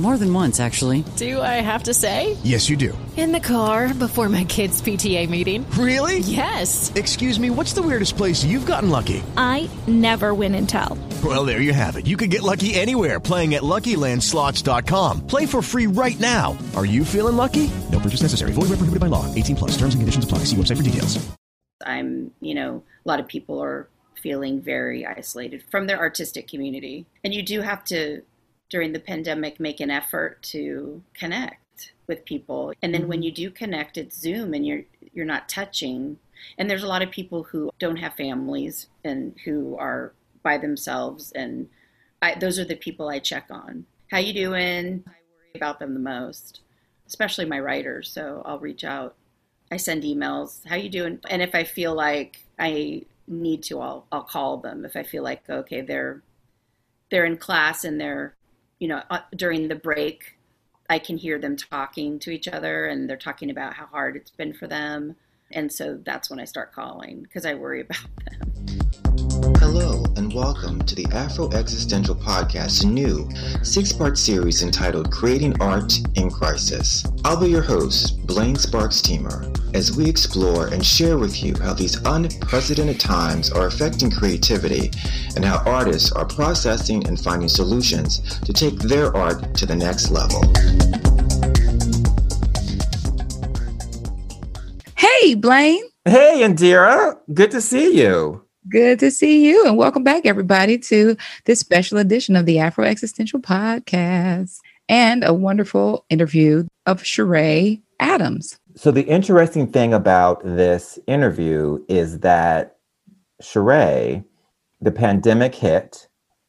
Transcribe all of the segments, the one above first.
More than once, actually. Do I have to say? Yes, you do. In the car before my kids' PTA meeting. Really? Yes. Excuse me, what's the weirdest place you've gotten lucky? I never win and tell. Well, there you have it. You can get lucky anywhere playing at LuckyLandSlots.com. Play for free right now. Are you feeling lucky? No purchase necessary. Void where prohibited by law. 18 plus. Terms and conditions apply. See website for details. I'm, you know, a lot of people are feeling very isolated from their artistic community. And you do have to, during the pandemic, make an effort to connect with people. And then when mm-hmm. you do connect, it's Zoom and you're you're not touching. And there's a lot of people who don't have families and who are by themselves and I, those are the people I check on. How you doing? I worry about them the most, especially my writers. So I'll reach out. I send emails. How you doing? And if I feel like I need to, I'll I'll call them. If I feel like okay, they're they're in class and they're you know uh, during the break, I can hear them talking to each other and they're talking about how hard it's been for them. And so that's when I start calling because I worry about them. Hello, and welcome to the Afro Existential Podcast's new six part series entitled Creating Art in Crisis. I'll be your host, Blaine Sparks Teamer, as we explore and share with you how these unprecedented times are affecting creativity and how artists are processing and finding solutions to take their art to the next level. Hey, Blaine. Hey, Indira. Good to see you. Good to see you. And welcome back, everybody, to this special edition of the Afro Existential Podcast and a wonderful interview of Che'Rae Adams. So, the interesting thing about this interview is that Che'Rae, the pandemic hit,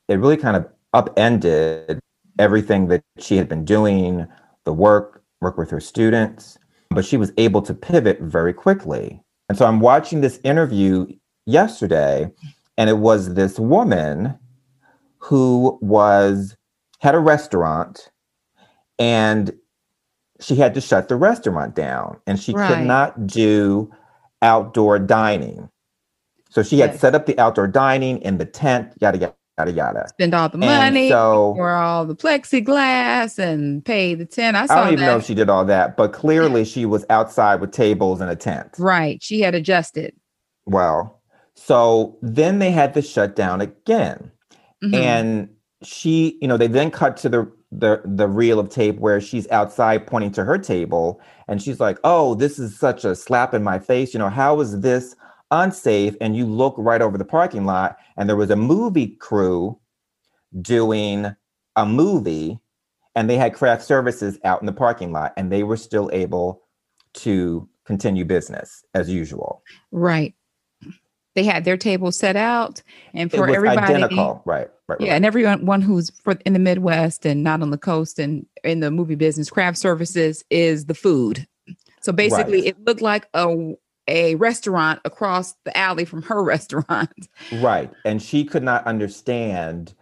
it really kind of upended everything that she had been doing, the work, work with her students, but she was able to pivot very quickly. And so I'm watching this interview yesterday, and it was this woman who was had a restaurant and she had to shut the restaurant down and she Right. could not do outdoor dining. So she had Yes. set up the outdoor dining in the tent, yada yada yada yada. Spend all the And money so- for all the plexiglass and pay the 10. I saw I don't even that. know if she did all that, but clearly she was outside with tables and a tent. right. She had adjusted. Well, so then they had to shut down again. Mhm. And she, you know, they then cut to the the the reel of tape where she's outside pointing to her table and she's like, "Oh, this is such a slap in my face. You know, how is this unsafe?" And you look right over the parking lot and there was a movie crew doing a movie and they had craft services out in the parking lot and they were still able to continue business as usual. right. They had their table set out, and for everybody, identical, right? Right. Yeah, right. and everyone who's for in the Midwest and not on the coast and in the movie business, craft services is the food. So basically, Right. it looked like a a restaurant across the alley from her restaurant. Right. And she could not understand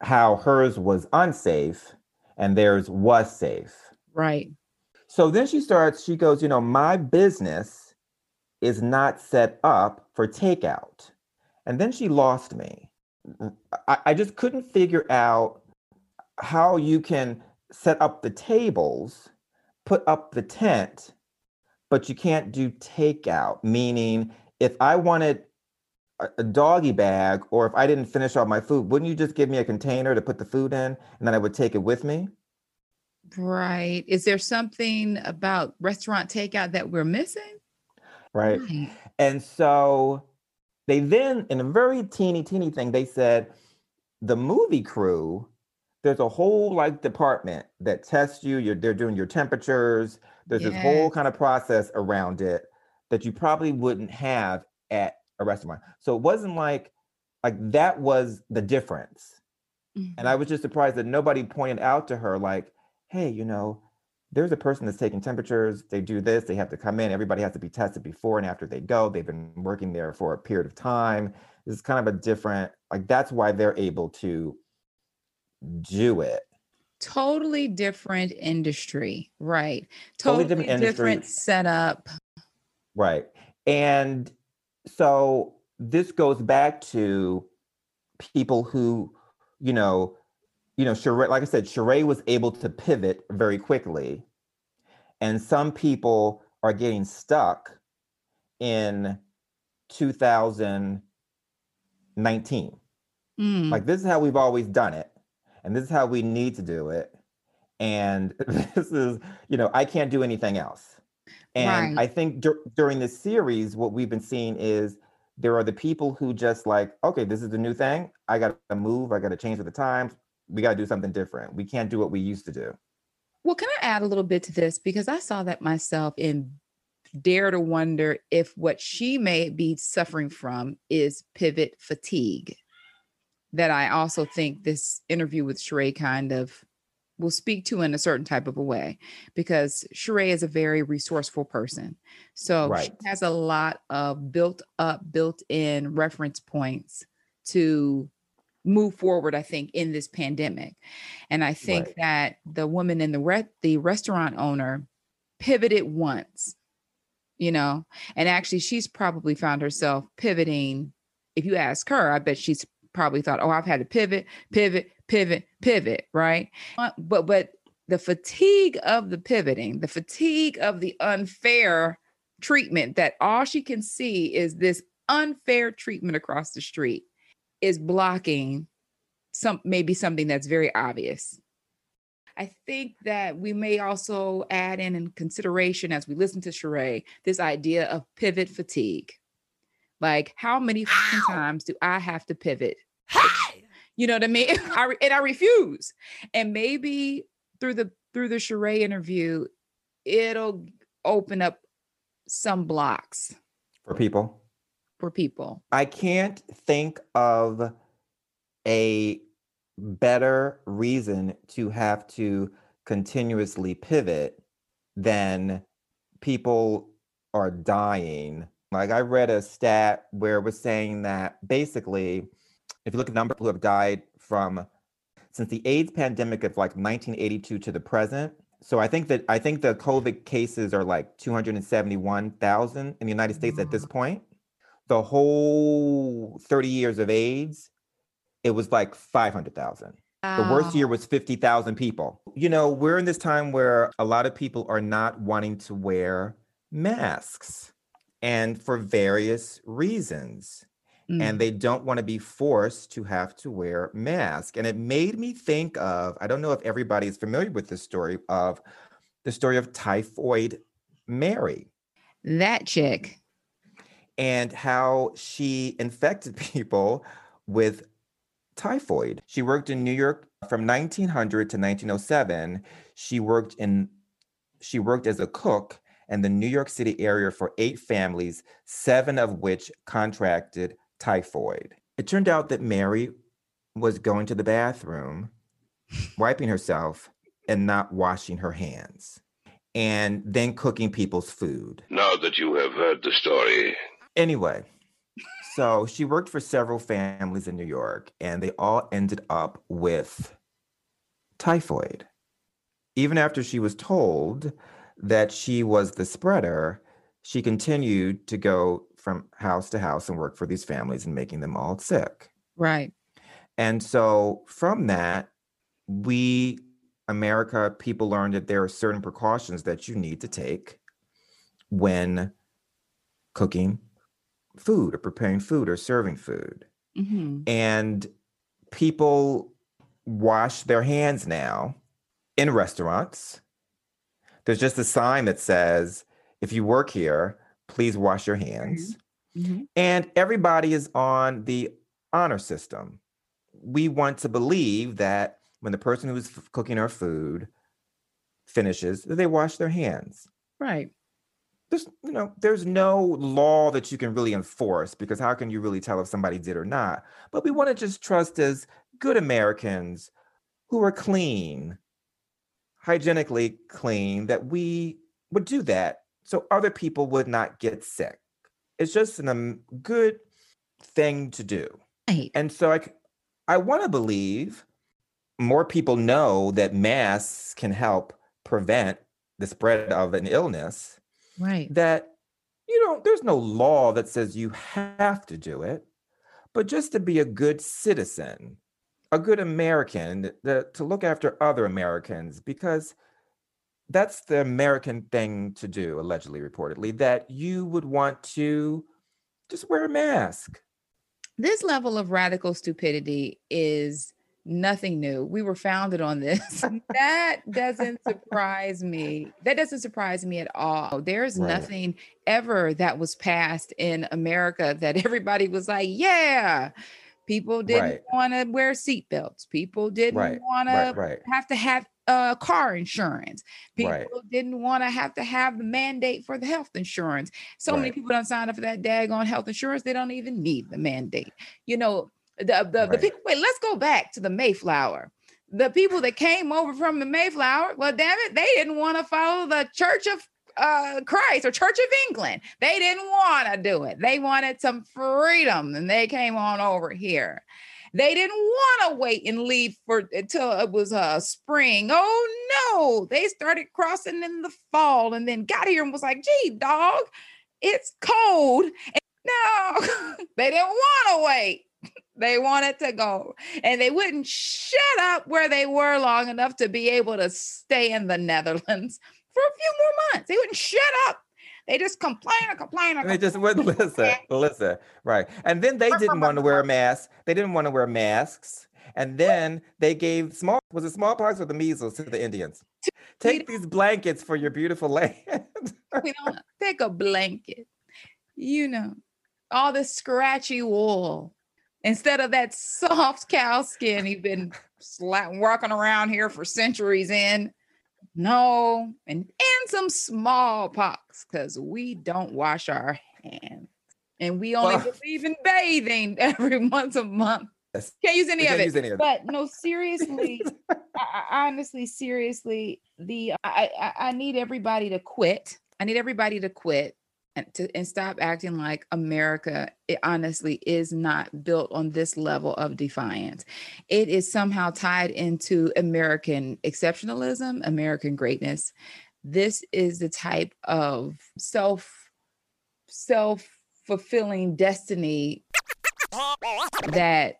how hers was unsafe and theirs was safe. Right. So then she starts, she goes, you know, my business is not set up for takeout. And then she lost me. Mm, I, I just couldn't figure out how you can set up the tables, put up the tent, but you can't do takeout. Meaning, if I wanted a, a doggy bag or if I didn't finish all my food, wouldn't you just give me a container to put the food in and then I would take it with me? Right. Is there something about restaurant takeout that we're missing? Right. Right. And so they then, in a very teeny, teeny thing, they said the movie crew, there's a whole like department that tests you. You're they're doing your temperatures. There's this whole kind of process around it that you probably wouldn't have at a restaurant. So it wasn't like like that was the difference. And I mm-hmm. was just surprised that nobody pointed out to her, like, hey, you know, there's a person that's taking temperatures. They do this. They have to come in. Everybody has to be tested before and after they go. They've been working there for a period of time. This is kind of a different, like, that's why they're able to do it. totally different industry, right? Totally Totally, different different, setup. Right. And so this goes back to people who, you know, you know, Che'Rae, like I said, Che'Rae was able to pivot very quickly. And some people are getting stuck in 2019. Mm, Like this is how we've always done it. And this is how we need to do it. And this is, you know, I can't do anything else. And Right. I think dur- during this series, what we've been seeing is there are the people who just like, okay, this is the new thing. I got to move. I got to change with the times. We got to do something different. We can't do what we used to do. Well, can I add a little bit to this? Because I saw that myself and dare to wonder if what she may be suffering from is pivot fatigue. That I also think this interview with Che'Rae kind of will speak to in a certain type of a way because Che'Rae is a very resourceful person. So Right. she has a lot of built up, built in reference points to move forward, I think, in this pandemic. And I think Right. that the woman in the re- the restaurant owner pivoted once, you know, and actually she's probably found herself pivoting. If you ask her, I bet she's probably thought, "Oh, I've had to pivot, pivot, pivot, pivot," right? Uh, But but the fatigue of the pivoting, the fatigue of the unfair treatment that all she can see is this unfair treatment across the street is blocking some maybe something that's very obvious. I think that we may also add in in consideration as we listen to Che'Rae this idea of pivot fatigue. Like, how many fucking times do I have to pivot? You know what I mean? I, re- and I refuse. And maybe through the through the Che'Rae interview, it'll open up some blocks For people, for people. I can't think of a better reason to have to continuously pivot than people are dying. Like I read a stat where it was saying that basically, if you look at the number of people who have died from since the AIDS pandemic of like 1982 to the present. So I think that I think the COVID cases are like 271,000 in the United States at this mm. point. The whole 30 years of AIDS, it was like 500,000. The worst year was 50,000 people. You know, we're in this time where a lot of people are not wanting to wear masks and for various reasons. Mm. And they don't want to be forced to have to wear masks. And it made me think of, I don't know if everybody is familiar with this story of the story of typhoid Mary that chick. And how she infected people with typhoid. She worked in New York from 1900 to 1907. She worked in she worked as a cook in the New York City area for eight families, seven of which contracted typhoid. It turned out that Mary was going to the bathroom, wiping herself and not washing her hands, and then cooking people's food. Now that you have heard the story, Anyway, so she worked for several families in New York, and they all ended up with typhoid. Even after she was told that she was the spreader, she continued to go from house to house and work for these families and making them all sick. Right. And so from that, we, America, people learned that there are certain precautions that you need to take when cooking food or preparing food or serving food. hmm And people wash their hands now in restaurants. There's just a sign that says, if you work here, please wash your hands. Mhm. And everybody is on the honor system. We want to believe that when the person who's f- cooking our food finishes, that they wash their hands. Right. There's, you know, there's no law that you can really enforce because how can you really tell if somebody did or not? But we want to just trust as good Americans who are clean, hygienically clean, that we would do that so other people would not get sick. It's just a um, good thing to do. Right. And so i i want to believe more people know that masks can help prevent the spread of an illness, right? That you know, there's no law that says you have to do it, but just to be a good citizen, a good American, the, to look after other Americans, because that's the American thing to do, allegedly, reportedly, that you would want to just wear a mask. This level of radical stupidity is nothing new. We were founded on this. that doesn't surprise me. That doesn't surprise me at all. There's right. nothing ever that was passed in America that everybody was like, yeah. People didn't right. want to wear seatbelts. People didn't right. want to have to have uh, car insurance. People right. didn't want to have to have the mandate for the health insurance. So right. many people don't sign up for that daggone health insurance. They don't even need the mandate. You know, the the, right. the people. Wait, let's go back to the Mayflower. The people that came over from the Mayflower. Well, damn it, they didn't want to follow the Church of uh, Christ or Church of England. They didn't want to do it. They wanted some freedom, and they came on over here. They didn't want to wait and leave for until it was uh, spring. Oh no, they started crossing in the fall and then got here and was like, "Gee, dog, it's cold." And no, they didn't want to wait. They wanted to go, and they wouldn't shut up where they were long enough to be able to stay in the Netherlands for a few more months. They wouldn't shut up they just complain and complain. And they just wouldn't listen. listen. Right. And then they didn't want to wear a mask. They didn't want to wear masks. And then they gave small was it smallpox or the measles to the Indians? Take these blankets for your beautiful land. we don't take a blanket. You know, all this scratchy wool instead of that soft cow skin he's been walking around here for centuries in. No, and and some smallpox because we don't wash our hands, and we only well, believe in bathing every once a month. Yes. Can't use any, of it. Any of but no, seriously, I, I, honestly, seriously, the I, I I need everybody to quit. I need everybody to quit and to and stop acting like America it honestly is not built on this level of defiance. It is somehow tied into American exceptionalism, American greatness. This is the type of self self fulfilling destiny that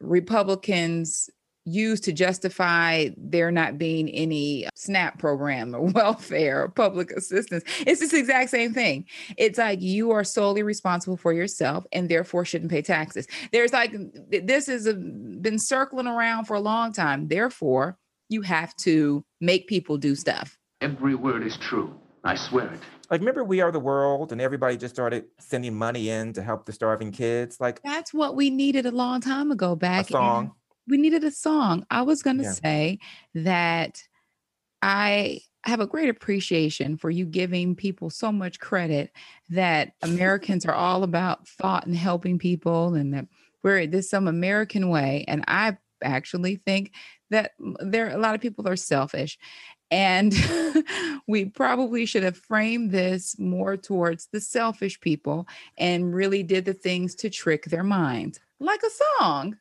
Republicans use to justify there not being any uh, SNAP program or welfare or public assistance. It's this exact same thing. It's like you are solely responsible for yourself and therefore shouldn't pay taxes. There's like this has been circling around for a long time. Therefore, you have to make people do stuff. Every word is true. I swear it. Like, remember We Are the World, and everybody just started sending money in to help the starving kids. Like, that's what we needed a long time ago. Back a song. In- we needed a song. I was going to yeah. say that I have a great appreciation for you giving people so much credit that Americans are all about thought and helping people and that we're this some American way. And I actually think that there a lot of people are selfish. And we probably should have framed this more towards the selfish people and really did the things to trick their minds, like a song.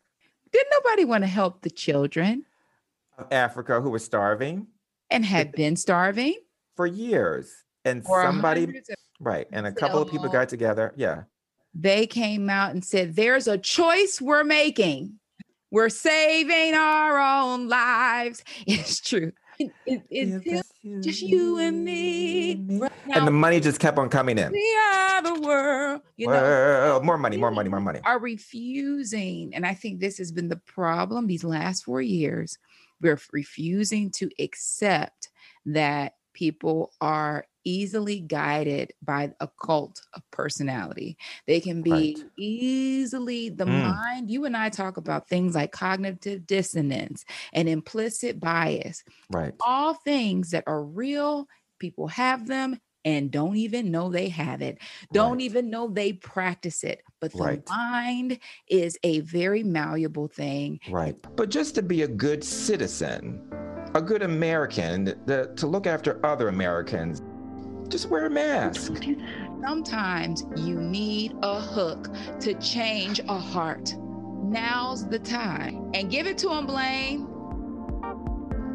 Did nobody want to help the children? Of Africa who were starving and had been starving for years. And for somebody, right. And a couple of people got together. Yeah. They came out and said, There's a choice we're making. We're saving our own lives. It's true. It, it, it's just you and me. Right and the money just kept on coming in. We are the world. You know, more money, more money, more money. Are refusing, and I think this has been the problem these last four years. We're refusing to accept that people are easily guided by a cult of personality. They can be right. easily the mm. mind. You and I talk about things like cognitive dissonance and implicit bias. Right. All things that are real, people have them and don't even know they have it, don't right. even know they practice it. But the right. mind is a very malleable thing. Right. But just to be a good citizen, a good American, the, to look after other Americans, just wear a mask. Sometimes you need a hook to change a heart. Now's the time. And give it to him, Blaine.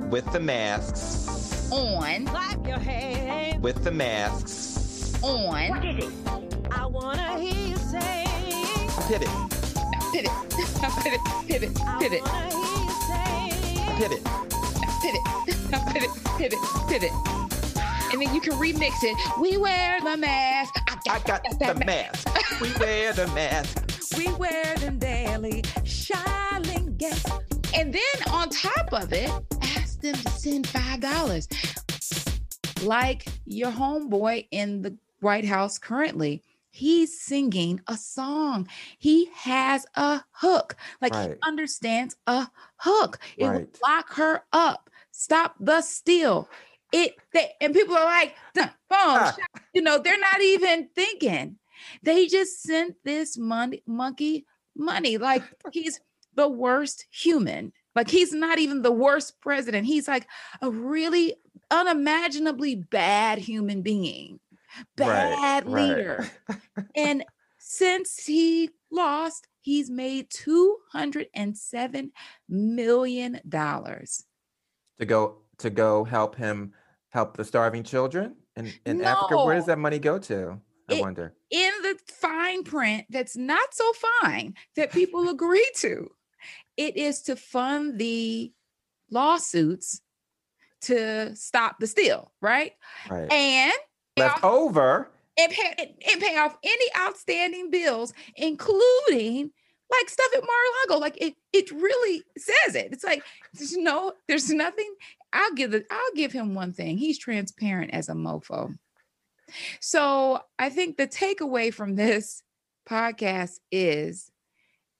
with the masks on. Clap your hands with the masks on. What is it? I wanna hear you say. Pivot. Now pivot. Now pivot. Pivot. Pivot. I wanna hear you say. Pivot. Now pivot. Now pivot. Pivot. Pivot. And then you can remix it. We wear the mask. I I got the mask. We wear the mask. We wear them daily. Shiling guests. And then on top of it, ask them to send five dollars. Like your homeboy in the White House currently. He's singing a song. He has a hook. Like he understands a hook. It will Right. lock her up. Stop the steal. It they, and people are like, "Dun, boom, shot." you know, they're not even thinking. They just sent this money monkey money. Like he's the worst human. Like he's not even the worst president. He's like a really unimaginably bad human being, bad right. leader. and since he lost, he's made $207 million. To go to go help him help the starving children in, in Africa. Where does that money go to? I It- wonder. in the fine print that's not so fine that people agree to. It is to fund the lawsuits to stop the steal, right? Right. And Left over. and pay, and pay off any outstanding bills, including like stuff at Mar-a-Lago. Like it, it really says it. It's like there's no, there's nothing. I'll give the, I'll give him one thing. He's transparent as a mofo. So I think the takeaway from this podcast is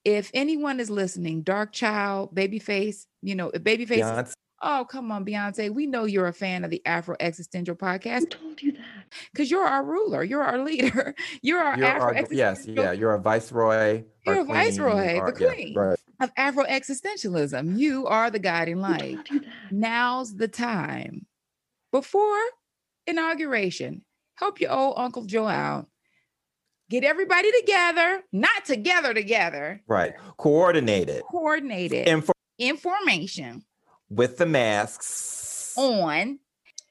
if anyone is listening, Darkchild, Babyface, you know, if Babyface. Beyonce. Oh, come on, Beyonce. We know you're a fan of the Afro Existential podcast. Who told you that? Because you're our ruler, you're our leader, you're our You're Afro our, yes, yeah, you're a viceroy. You're our a viceroy, or- the yeah, queen right. Of Afro existentialism. You are the guiding light. Now's the time. Before inauguration, help your old Uncle Joe out. Get everybody together, not together, together, Right. Coordinated. coordinated Info information with the masks. on,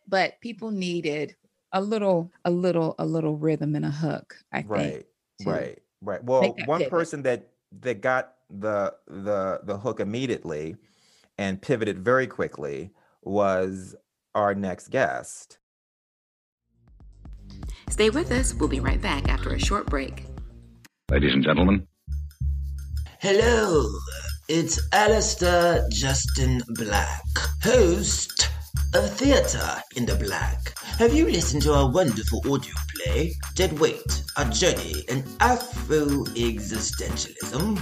but people needed a little, a little, a little rhythm and a hook. I think. Right. Right. Right. Well, one pivot. person that that got the the the hook immediately and pivoted very quickly was our next guest. Stay with us. We'll be right back after a short break. Ladies and gentlemen, Hello, it's Alistair Justin Black, host of Theatre in the Black. Have you listened to our wonderful audio play, Dead Weight, A Journey in Afro Existentialism?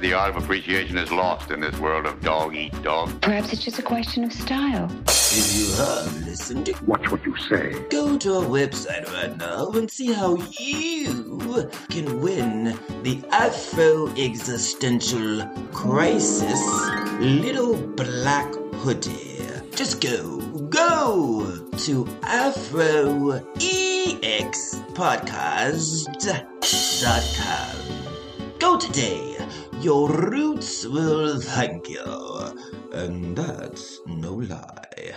the art of appreciation is lost in this world of dog eat dog. Perhaps it's just a question of style. If you have listened, Watch what you say. go to our website right now and see how you can win the Afro Existential Crisis Little Black Hoodie. Just go, go to AfroEXPodcast.com. Go today. Your roots will thank you. And that's no lie.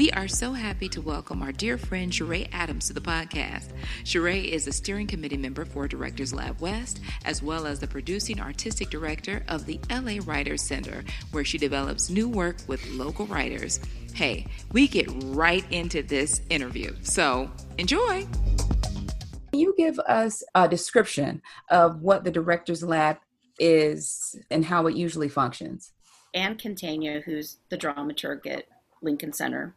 We are so happy to welcome our dear friend Che'Rae Adams to the podcast. Che'Rae is a steering committee member for Directors Lab West, as well as the producing artistic director of the LA Writers Center, where she develops new work with local writers. Hey, we get right into this interview, so enjoy. Can you give us a description of what the Directors Lab is and how it usually functions? Anne Cattaneo, who's the dramaturg at Lincoln Center,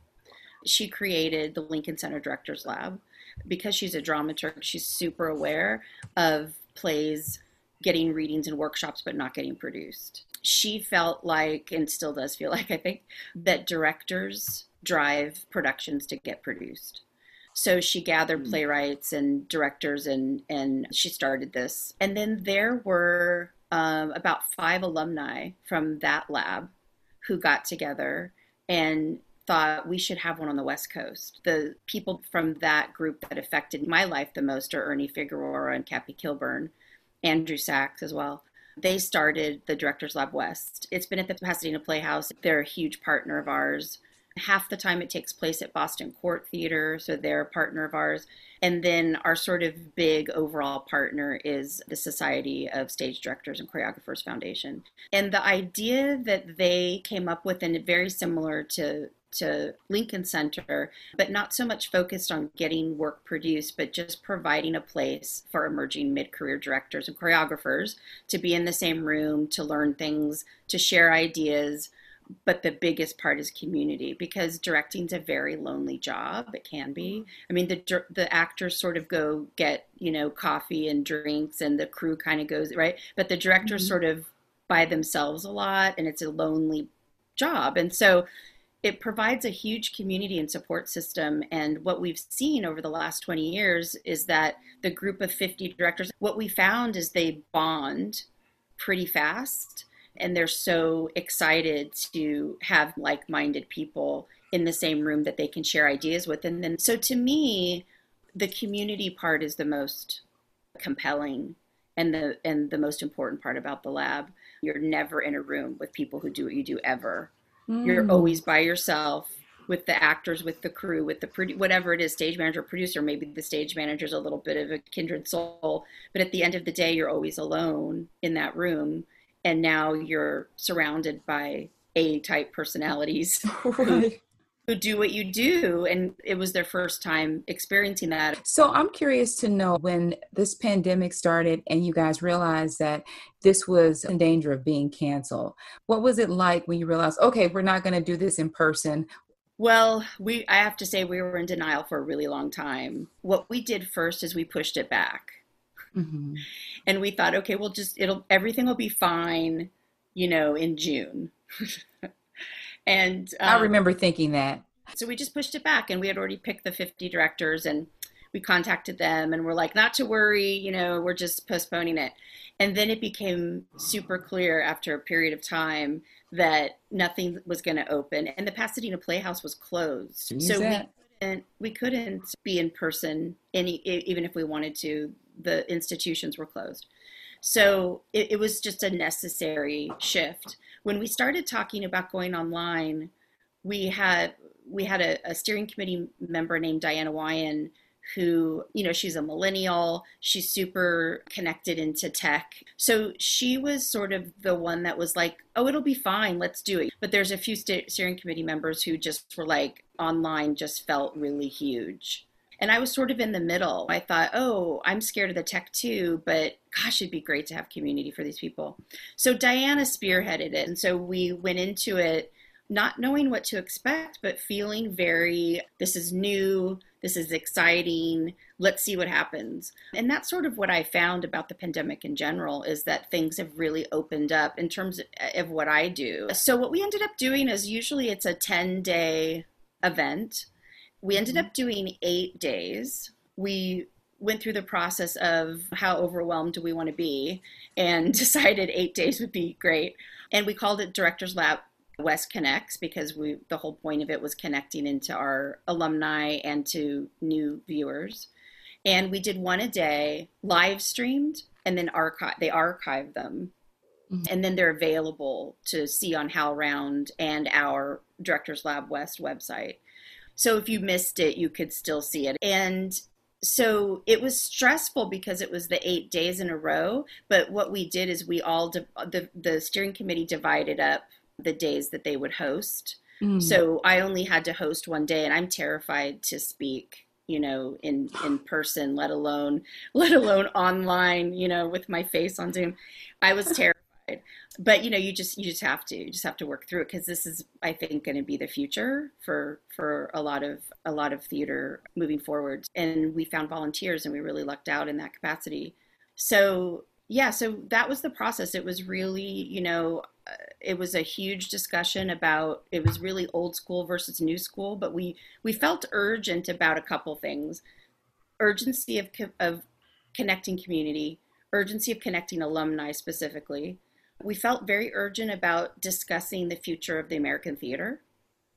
she created the Lincoln Center Directors Lab. Because she's a dramaturg, she's super aware of plays getting readings and workshops but not getting produced. She felt like, and still does feel like, I think, that directors drive productions to get produced. So she gathered playwrights and directors and, and she started this. And then there were um, about five alumni from that lab who got together and thought we should have one on the West Coast. The people from that group that affected my life the most are Ernie Figueroa and Kathy Kilburn. Andrew Sachs as well. They started the Directors Lab West. It's been at the Pasadena Playhouse. They're a huge partner of ours. Half the time it takes place at Boston Court Theater, so they're a partner of ours. And then our sort of big overall partner is the Society of Stage Directors and Choreographers Foundation. And the idea that they came up with, and very similar to to Lincoln Center, but not so much focused on getting work produced, but just providing a place for emerging mid career directors and choreographers to be in the same room, to learn things, to share ideas. But the biggest part is community because directing's a very lonely job. It can be. I mean, the the actors sort of go get you know coffee and drinks, and the crew kind of goes right. But the directors mm-hmm. sort of by themselves a lot, and it's a lonely job. And so it provides a huge community and support system. And what we've seen over the last 20 years is that the group of 50 directors, what we found is they bond pretty fast and they're so excited to have like minded people in the same room that they can share ideas with. And then, so to me, the community part is the most compelling and the and the most important part about the lab. You're never in a room with people who do what you do ever Mm. You're always by yourself with the actors, with the crew, with the produ- whatever it is, stage manager, producer. Maybe the stage manager is a little bit of a kindred soul, but at the end of the day, you're always alone in that room, and now you're surrounded by A type personalities right who do what you do and it was their first time experiencing that. So i'm curious to know when this pandemic started and you guys realized that this was in danger of being canceled what was it like when you realized okay we're not going to do this in person well we i have to say we were in denial for a really long time. What we did first is we pushed it back. Mm-hmm. and we thought okay we'll just it'll everything will be fine you know in june And um, I remember thinking that. So we just pushed it back and we had already picked the 50 directors and we contacted them and we're like, not to worry, you know, we're just postponing it. And then it became super clear after a period of time that nothing was going to open and the Pasadena Playhouse was closed. so we couldn't, we couldn't be in person any, even if we wanted to. The institutions were closed. So it, it was just a necessary shift when we started talking about going online, we had we had a, a steering committee member named Diana Wyenn who, you know, she's a millennial, she's super connected into tech. So she was sort of the one that was like, oh, it'll be fine, let's do it. But there's a few st- steering committee members who just were like, online just felt really huge. And I was sort of in the middle. I thought, oh, I'm scared of the tech too, but gosh, it'd be great to have community for these people. So Diana spearheaded it. And so we went into it not knowing what to expect, but feeling very, this is new, this is exciting, let's see what happens. And that's sort of what I found about the pandemic in general is that things have really opened up in terms of what I do. So what we ended up doing is usually it's a 10 day event we ended up doing eight days. We went through the process of how overwhelmed do we want to be and decided eight days would be great. And we called it Directors Lab West Connects because we the whole point of it was connecting into our alumni and to new viewers. And we did one a day, live streamed, and then archive they archive them. Mm-hmm. And then they're available to see on HowlRound and our Directors Lab West website. So if you missed it, you could still see it. And so it was stressful because it was the eight days in a row. But what we did is we all, the, the steering committee divided up the days that they would host. Mm. So I only had to host one day, and I'm terrified to speak you know in in person let alone let alone online you know with my face on zoom i was terrified but you know you just you just have to you just have to work through it because this is i think going to be the future for for a lot of a lot of theater moving forward. And we found volunteers and we really lucked out in that capacity. So yeah so that was the process. It was really you know uh, it was a huge discussion about it was really old school versus new school but we we felt urgent about a couple things. Urgency of of connecting community urgency of connecting alumni specifically we felt very urgent about discussing the future of the American theater.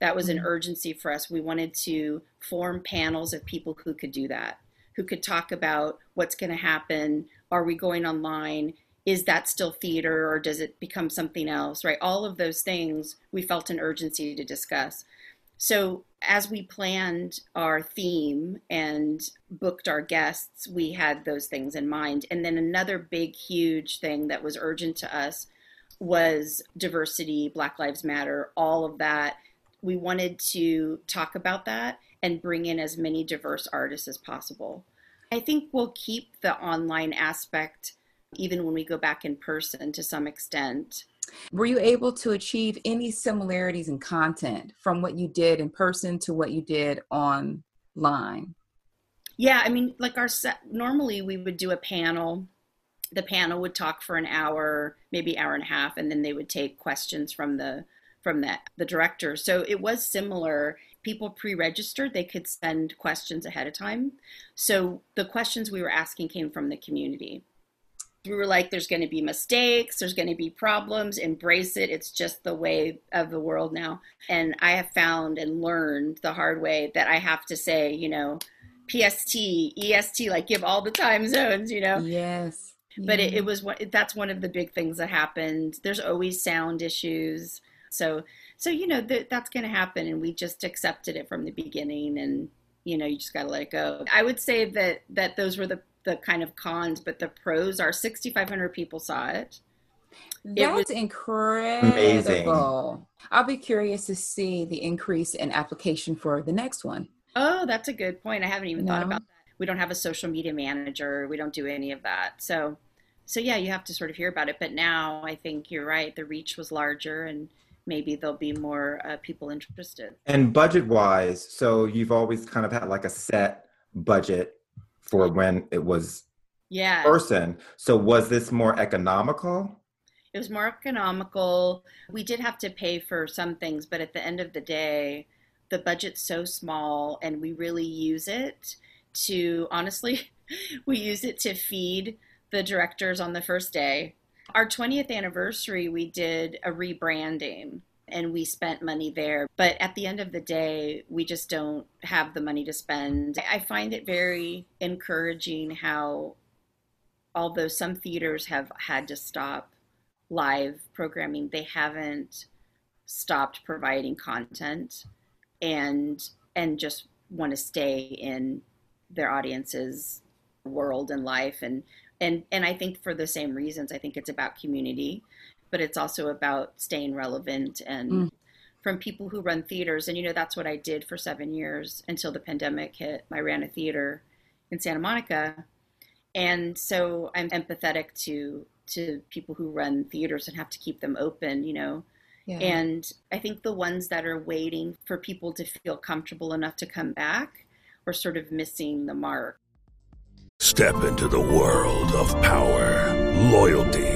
That was an mm-hmm. urgency for us. We wanted to form panels of people who could do that, who could talk about what's going to happen. Are we going online? Is that still theater or does it become something else? Right? All of those things we felt an urgency to discuss. So, as we planned our theme and booked our guests, we had those things in mind. And then another big, huge thing that was urgent to us was diversity, Black Lives Matter, all of that. We wanted to talk about that and bring in as many diverse artists as possible. I think we'll keep the online aspect even when we go back in person to some extent. Were you able to achieve any similarities in content from what you did in person to what you did online? Yeah, I mean, like our set, normally we would do a panel. The panel would talk for an hour, maybe hour and a half, and then they would take questions from the from the, the director. So it was similar. People pre-registered; they could send questions ahead of time. So the questions we were asking came from the community we were like, there's going to be mistakes, there's going to be problems, embrace it. It's just the way of the world now. And I have found and learned the hard way that I have to say, you know, PST, EST, like give all the time zones, you know? Yes. But it, it was what that's one of the big things that happened. There's always sound issues. So, so you know, th- that's going to happen. And we just accepted it from the beginning and, you know, you just got to let it go. I would say that, that those were the the kind of cons, but the pros are 6,500 people saw it. That's it incredible. Amazing. I'll be curious to see the increase in application for the next one. Oh, that's a good point. I haven't even no. thought about that. We don't have a social media manager. We don't do any of that. So, so yeah, you have to sort of hear about it. But now I think you're right. The reach was larger, and maybe there'll be more uh, people interested. And budget wise, so you've always kind of had like a set budget for when it was yeah person. So was this more economical? It was more economical. We did have to pay for some things, but at the end of the day, the budget's so small and we really use it to honestly, we use it to feed the directors on the first day. Our 20th anniversary, we did a rebranding and we spent money there. But at the end of the day, we just don't have the money to spend. I find it very encouraging how, although some theaters have had to stop live programming, they haven't stopped providing content and and just want to stay in their audience's world and life and and and I think for the same reasons I think it's about community but it's also about staying relevant and mm. from people who run theaters. And, you know, that's what I did for seven years until the pandemic hit. I ran a theater in Santa Monica. And so I'm empathetic to to people who run theaters and have to keep them open, you know. Yeah. And I think the ones that are waiting for people to feel comfortable enough to come back are sort of missing the mark. Step into the world of power, loyalty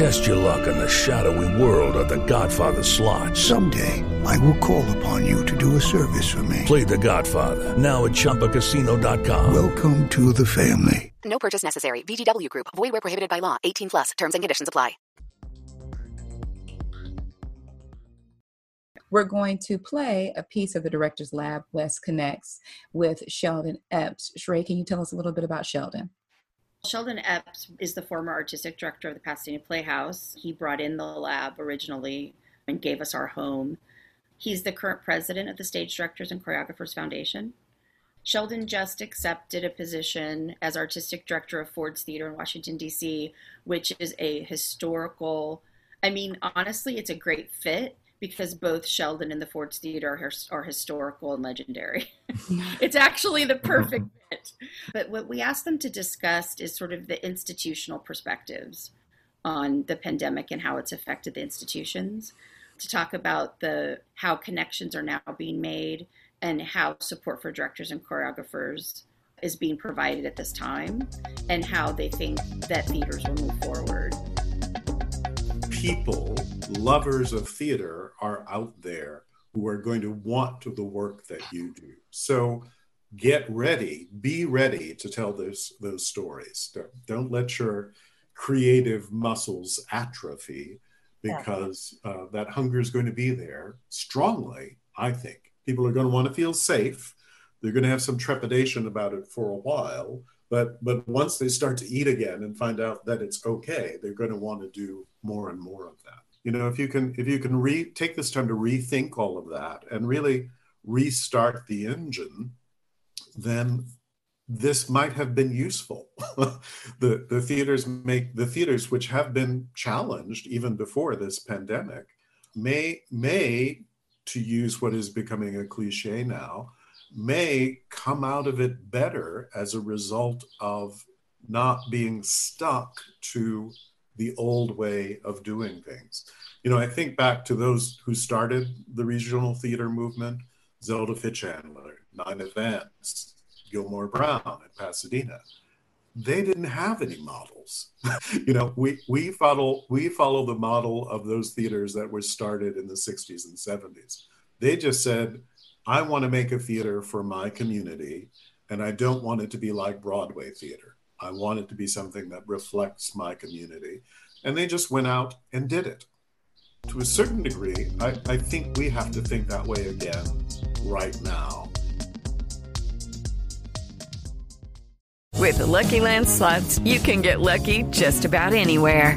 Test your luck in the shadowy world of The Godfather slot. Someday, I will call upon you to do a service for me. Play The Godfather, now at ChumbaCasino.com. Welcome to the family. No purchase necessary. VGW Group. Void where prohibited by law. 18 plus. Terms and conditions apply. we're going to play a piece of the Director's Lab West Connects with Sheldon Epps. Che'Rae, can you tell us a little bit about Sheldon? Sheldon Epps is the former artistic director of the Pasadena Playhouse. He brought in the lab originally and gave us our home. He's the current president of the Stage Directors and Choreographers Foundation. Sheldon just accepted a position as artistic director of Ford's Theater in Washington, D.C., which is a historical, I mean, honestly, it's a great fit because both Sheldon and the Ford's Theater are, are historical and legendary. it's actually the perfect fit. But what we asked them to discuss is sort of the institutional perspectives on the pandemic and how it's affected the institutions. To talk about the how connections are now being made and how support for directors and choreographers is being provided at this time and how they think that theaters will move forward people, lovers of theater, are out there who are going to want to the work that you do. So get ready, be ready to tell those those stories. Don't, don't let your creative muscles atrophy because uh, that hunger is going to be there strongly. I think people are going to want to feel safe. They're going to have some trepidation about it for a while, but but once they start to eat again and find out that it's okay, they're going to want to do more and more of that. You know, if you can if you can re take this time to rethink all of that and really restart the engine, then this might have been useful. the the theaters make the theaters which have been challenged even before this pandemic may may to use what is becoming a cliche now may come out of it better as a result of not being stuck to the old way of doing things. You know, I think back to those who started the regional theater movement, Zelda Fichandler, Nina Vance, Gilmor Brown in Pasadena. They didn't have any models. you know, we, we follow we follow the model of those theaters that were started in the 60s and 70s. They just said, I want to make a theater for my community, and I don't want it to be like Broadway theater. I want it to be something that reflects my community. And they just went out and did it. To a certain degree, I, I think we have to think that way again right now. With the Lucky Land slots, you can get lucky just about anywhere.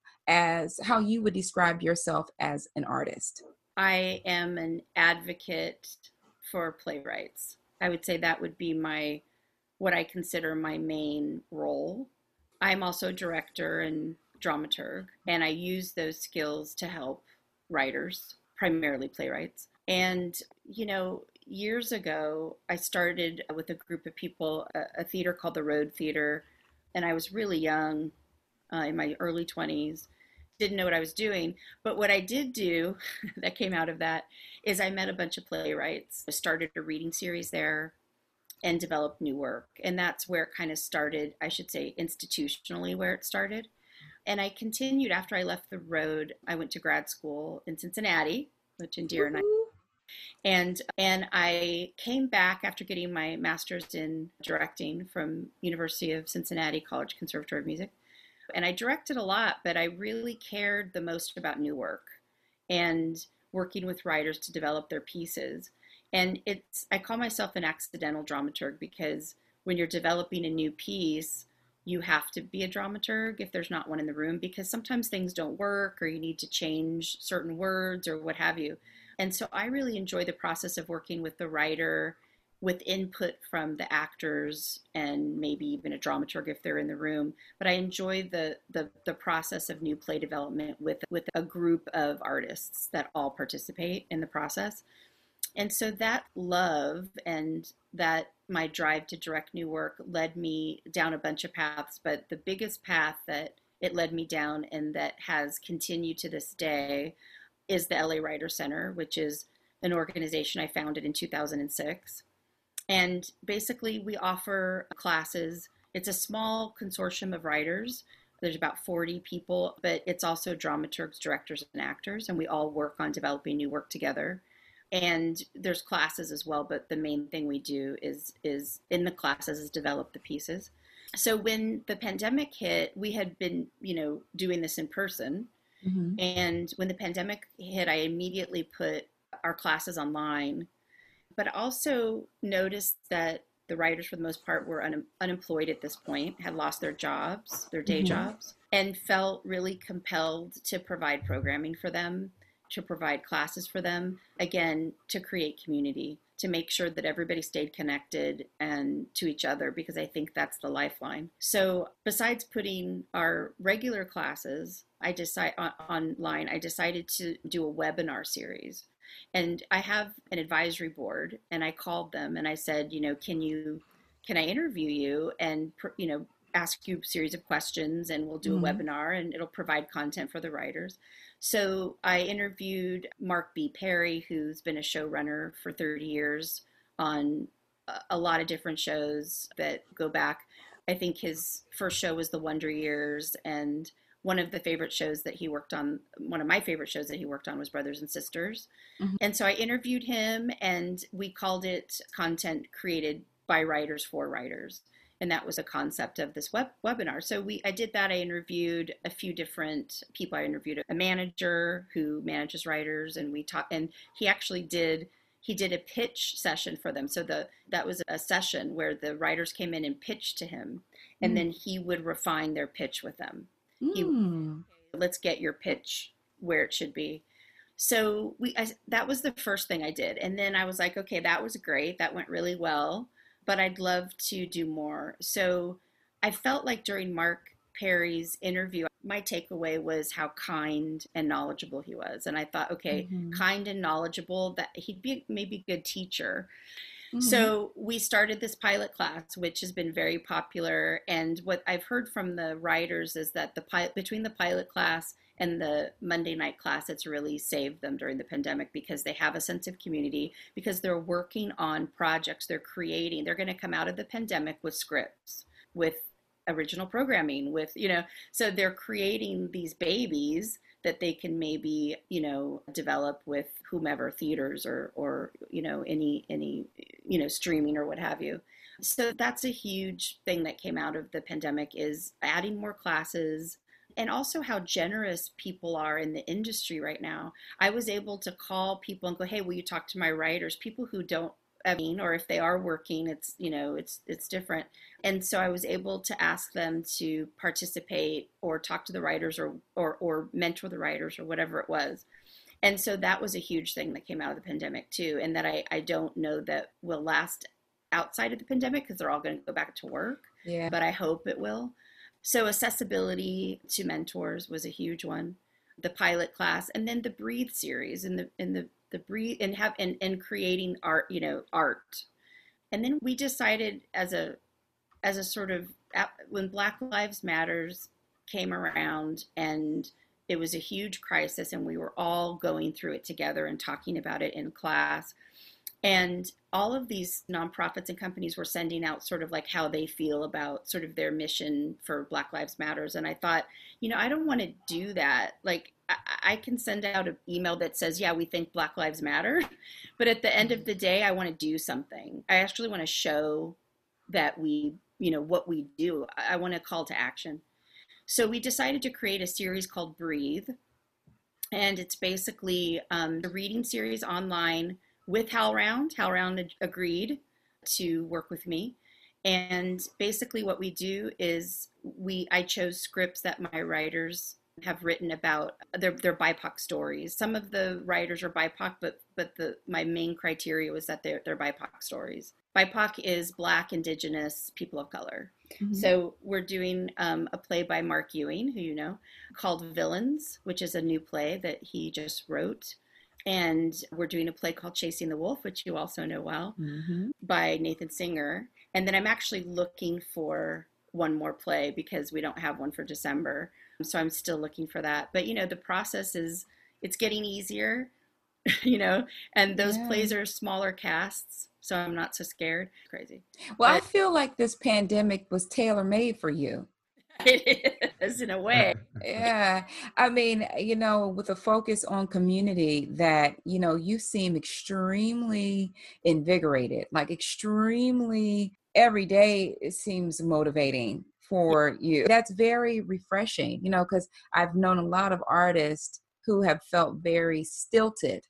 as how you would describe yourself as an artist. I am an advocate for playwrights. I would say that would be my what I consider my main role. I'm also a director and dramaturg, and I use those skills to help writers, primarily playwrights. And, you know, years ago, I started with a group of people, a, a theater called the Road Theater, and I was really young, uh, in my early 20s, didn't know what I was doing. But what I did do that came out of that is I met a bunch of playwrights, I started a reading series there, and developed new work. And that's where it kind of started, I should say, institutionally, where it started. And I continued after I left the road. I went to grad school in Cincinnati, which Indira and I and and I came back after getting my master's in directing from University of Cincinnati College Conservatory of Music. And I directed a lot, but I really cared the most about new work and working with writers to develop their pieces. And it's I call myself an accidental dramaturg because when you're developing a new piece, you have to be a dramaturg if there's not one in the room because sometimes things don't work or you need to change certain words or what have you. And so I really enjoy the process of working with the writer with input from the actors and maybe even a dramaturg if they're in the room. But I enjoy the the, the process of new play development with with a group of artists that all participate in the process. And so that love and that my drive to direct new work led me down a bunch of paths, but the biggest path that it led me down and that has continued to this day is the LA Writer Center, which is an organization I founded in 2006. And basically, we offer classes. It's a small consortium of writers. There's about 40 people, but it's also dramaturgs, directors, and actors, and we all work on developing new work together. And there's classes as well, but the main thing we do is is in the classes is develop the pieces. So when the pandemic hit, we had been, you know, doing this in person, Mm-hmm. And when the pandemic hit, I immediately put our classes online, but also noticed that the writers, for the most part, were un- unemployed at this point, had lost their jobs, their day mm-hmm. jobs, and felt really compelled to provide programming for them, to provide classes for them, again, to create community, to make sure that everybody stayed connected and to each other because I think that's the lifeline. So, besides putting our regular classes, I decide on, online, I decided to do a webinar series. And I have an advisory board and I called them and I said, you know, can you can I interview you and you know ask you a series of questions and we'll do a Mhm. webinar and it'll provide content for the writers. So I interviewed Mark B. Perry, who's been a showrunner for 30 years on a lot of different shows that go back. I think his first show was The Wonder Years, and one of the favorite shows that he worked on, one of my favorite shows that he worked on was Brothers and Sisters. Mhm. And so I interviewed him, and we called it Content Created by Writers for Writers and that was a concept of this web webinar. So we I did that. I interviewed a few different people. I interviewed a manager who manages writers, and we talked. And he actually did he did a pitch session for them. So the that was a session where the writers came in and pitched to him, and Mm. then he would refine their pitch with them. He, Mm. let's get your pitch where it should be. So we I, that was the first thing I did, and then I was like, okay, that was great. That went really well, but I'd love to do more. So I felt like during Mark Perry's interview, my takeaway was how kind and knowledgeable he was, and I thought, okay, Mhm. kind and knowledgeable, that he'd be maybe a good teacher. Mhm. So we started this pilot class, which has been very popular. And what I've heard from the writers is that the pilot between the pilot class and the Monday night class, it's really saved them during the pandemic because they have a sense of community, because they're working on projects, they're creating, they're going to come out of the pandemic with scripts, with original programming, with, you know, so they're creating these babies that they can maybe, you know, develop with whomever theaters or, or, you know, any, any, you know, streaming or what have you. So that's a huge thing that came out of the pandemic is adding more classes, and also how generous people are in the industry right now. I was able to call people and go, "Hey, will you talk to my writers?" People who don't I mean, or if they are working, it's you know, it's it's different. And so I was able to ask them to participate or talk to the writers or or or mentor the writers or whatever it was. And so that was a huge thing that came out of the pandemic too, and that I I don't know that will last outside of the pandemic because they're all going to go back to work. Yeah. But I hope it will. So accessibility to mentors was a huge one. The pilot class and then the breathe series and the and the the breathe and have and, and creating art, you know, art. And then we decided as a as a sort of when Black Lives Matters came around and it was a huge crisis and we were all going through it together and talking about it in class. And all of these nonprofits and companies were sending out sort of like how they feel about sort of their mission for Black Lives Matters. And I thought, you know, I don't want to do that. Like, I, can send out an email that says, yeah, we think Black Lives Matter. But at the end of the day, I want to do something. I actually want to show that we, you know, what we do. I, want a call to action. So we decided to create a series called Breathe. And it's basically um, reading series online with HowlRound. HowlRound agreed to work with me. And basically what we do is we I chose scripts that my writers have written about their their BIPOC stories. Some of the writers are BIPOC, but but the my main criteria was that they're they're BIPOC stories. BIPOC is Black, Indigenous, people of color. Mhm. So we're doing um, a play by Mark Ewing, who you know, called Villains, which is a new play that he just wrote. And we're doing a play called Chasing the Wolf, which you also know well, Mhm. by Nathan Singer. And then I'm actually looking for one more play because we don't have one for December. So I'm still looking for that. But you know, the process is it's getting easier, you know, and those Yeah. plays are smaller casts, so I'm not so scared. Crazy. Well, I feel like this pandemic was tailor made for you. It is in a way. yeah i mean you know with a focus on community that you know you seem extremely invigorated like extremely every day it seems motivating for you that's very refreshing you know because i've known a lot of artists who have felt very stilted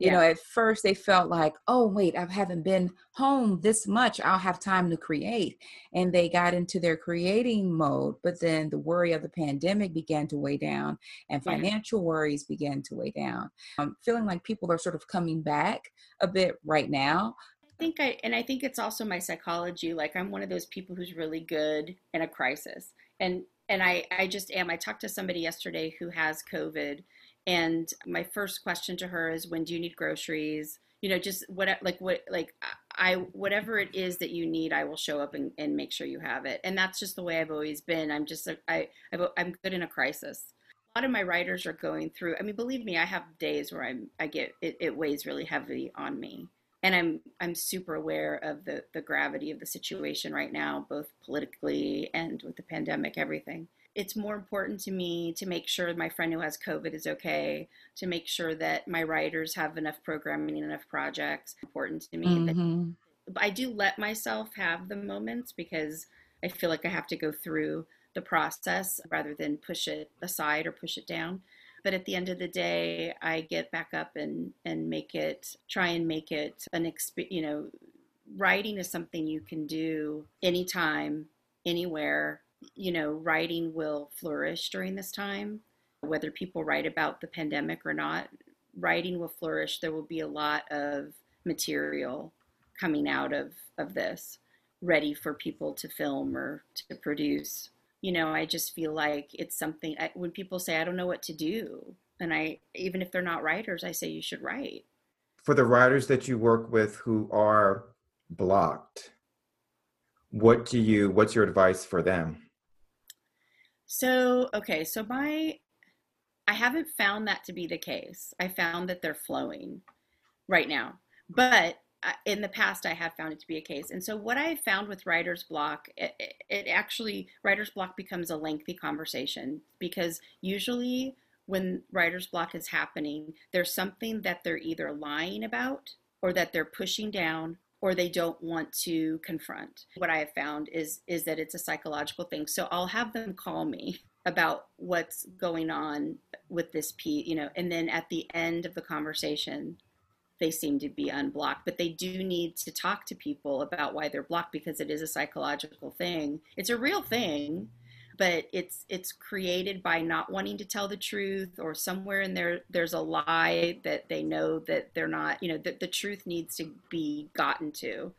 You Yeah. know, at first they felt like, oh, wait, I haven't been home this much. I'll have time to create. And they got into their creating mode. But then the worry of the pandemic began to weigh down and Yeah. financial worries began to weigh down. I'm feeling like people are sort of coming back a bit right now. I think I and I think it's also my psychology. Like I'm one of those people who's really good in a crisis. And and I I just am. I talked to somebody yesterday who has COVID and my first question to her is when do you need groceries? You know, just what like what like I whatever it is that you need, I will show up and, and make sure you have it. And that's just the way I've always been. I'm just I'm good in a crisis. A lot of my writers are going through. I mean, believe me, I have days where I'm I get it, it weighs really heavy on me and I'm I'm super aware of the the gravity of the situation right now, both politically and with the pandemic, everything. It's more important to me to make sure my friend who has COVID is okay, to make sure that my writers have enough programming and enough projects. Important to me that Mhm. I do let myself have the moments because I feel like I have to go through the process rather than push it aside or push it down. But at the end of the day, I get back up and and make it try and make it an exp- you know, writing is something you can do anytime, anywhere. You know, writing will flourish during this time, whether people write about the pandemic or not. Writing will flourish. There will be a lot of material coming out of of this ready for people to film or to produce you know i just feel like it's something I, when people say i don't know what to do and i even if they're not writers i say you should write. For the writers that you work with who are blocked, what do you what's your advice for them? so okay so my i haven't found that to be the case. I found that they're flowing right now. But in the past i have found it to be a case. And so what i found with writer's block it, it, it actually writer's block becomes a lengthy conversation because usually when writer's block is happening there's something that they're either lying about or that they're pushing down or they don't want to confront. What i have found is is that it's a psychological thing. So i'll have them call me about what's going on with this piece you know and then at the end of the conversation they seem to be unblocked but they do need to talk to people about why they're blocked because it is a psychological thing. It's a real thing but it's it's created by not wanting to tell the truth or somewhere in there there's a lie that they know that they're not you know that the truth needs to be gotten to.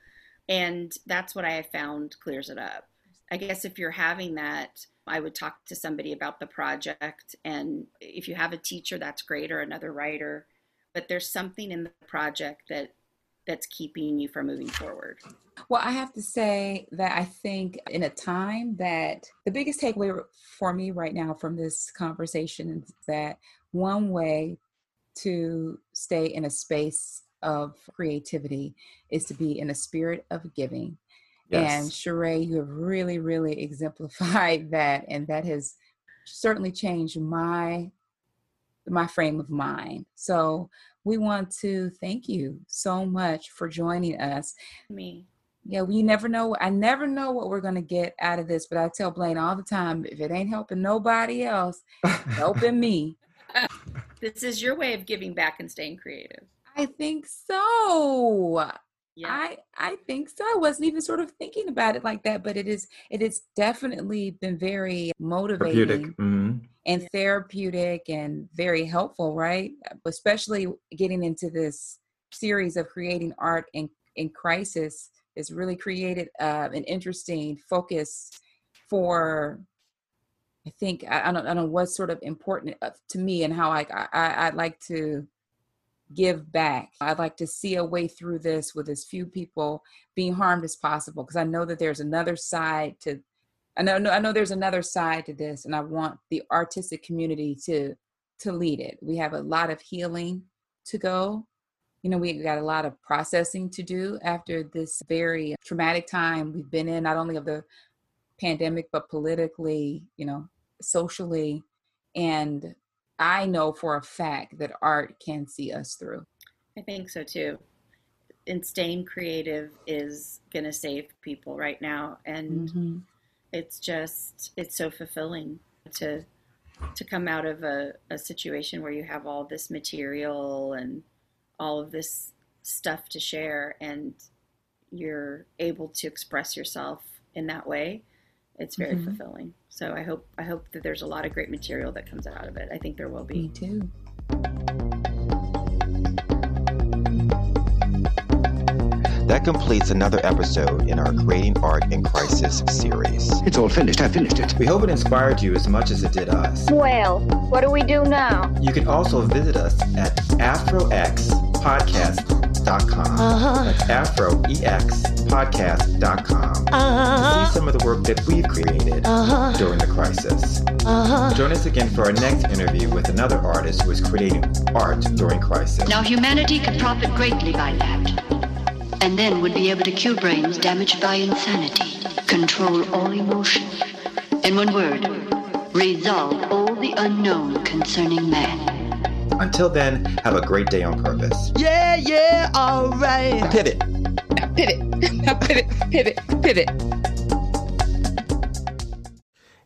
And that's what i have found clears it up. I guess if you're having that i would talk to somebody about the project and if you have a teacher that's great or another writer but there's something in the project that that's keeping you from moving forward Well, I have to say that I think in a time that the biggest takeaway for me right now from this conversation is that one way to stay in a space of creativity is to be in a spirit of giving. And Yes. Che'Rae, you have really, really exemplified that, and that has certainly changed my my frame of mind. So we want to thank you so much for joining us. me Yeah, we never know. I never know what we're gonna get out of this, but I tell Blaine all the time, if it ain't helping nobody else, it's helping me. this is your way of giving back and staying creative I think so. Yeah. I I think so. I wasn't even sort of thinking about it like that, but it is it has definitely been very motivating Therapeutic. And therapeutic and very helpful, right? Especially getting into this series of creating art in in crisis has really created uh, an interesting focus for I think I, I don't I don't know what's sort of important uh, to me and how I, I I'd like to give back. I'd like to see a way through this with as few people being harmed as possible because I know that there's another side to I know I know there's another side to this and I want the artistic community to to lead it. We have a lot of healing to go. You know, we got a lot of processing to do after this very traumatic time we've been in not only of the pandemic but politically, you know, socially and I know for a fact that art can see us through. I think so too. And staying creative is going to save people right now. And Mhm. It's just, it's so fulfilling to to come out of a, a situation where you have all this material and all of this stuff to share and you're able to express yourself in that way, it's very Mhm. fulfilling. So I hope I hope that there's a lot of great material that comes out of it. I think there will be. Me too. That completes another episode in our Creating Art in Crisis series. It's all finished. I finished it. We hope it inspired you as much as it did us. Well, what do we do now? You can also visit us at afroxpodcast.com. Uh-huh. That's afroexpodcast.com Uh-huh. to see some of the work that we've created Uh-huh. during the crisis. Uh-huh. Join us again for our next interview with another artist who is creating art during crisis. Now, humanity could profit greatly by that. And then would be able to cure brains damaged by insanity, control all emotion. In one word, resolve all the unknown concerning man. Until then, have a great day on purpose. Yeah, yeah, alright. Pivot. Pivot. pivot. Pivot. Pivot.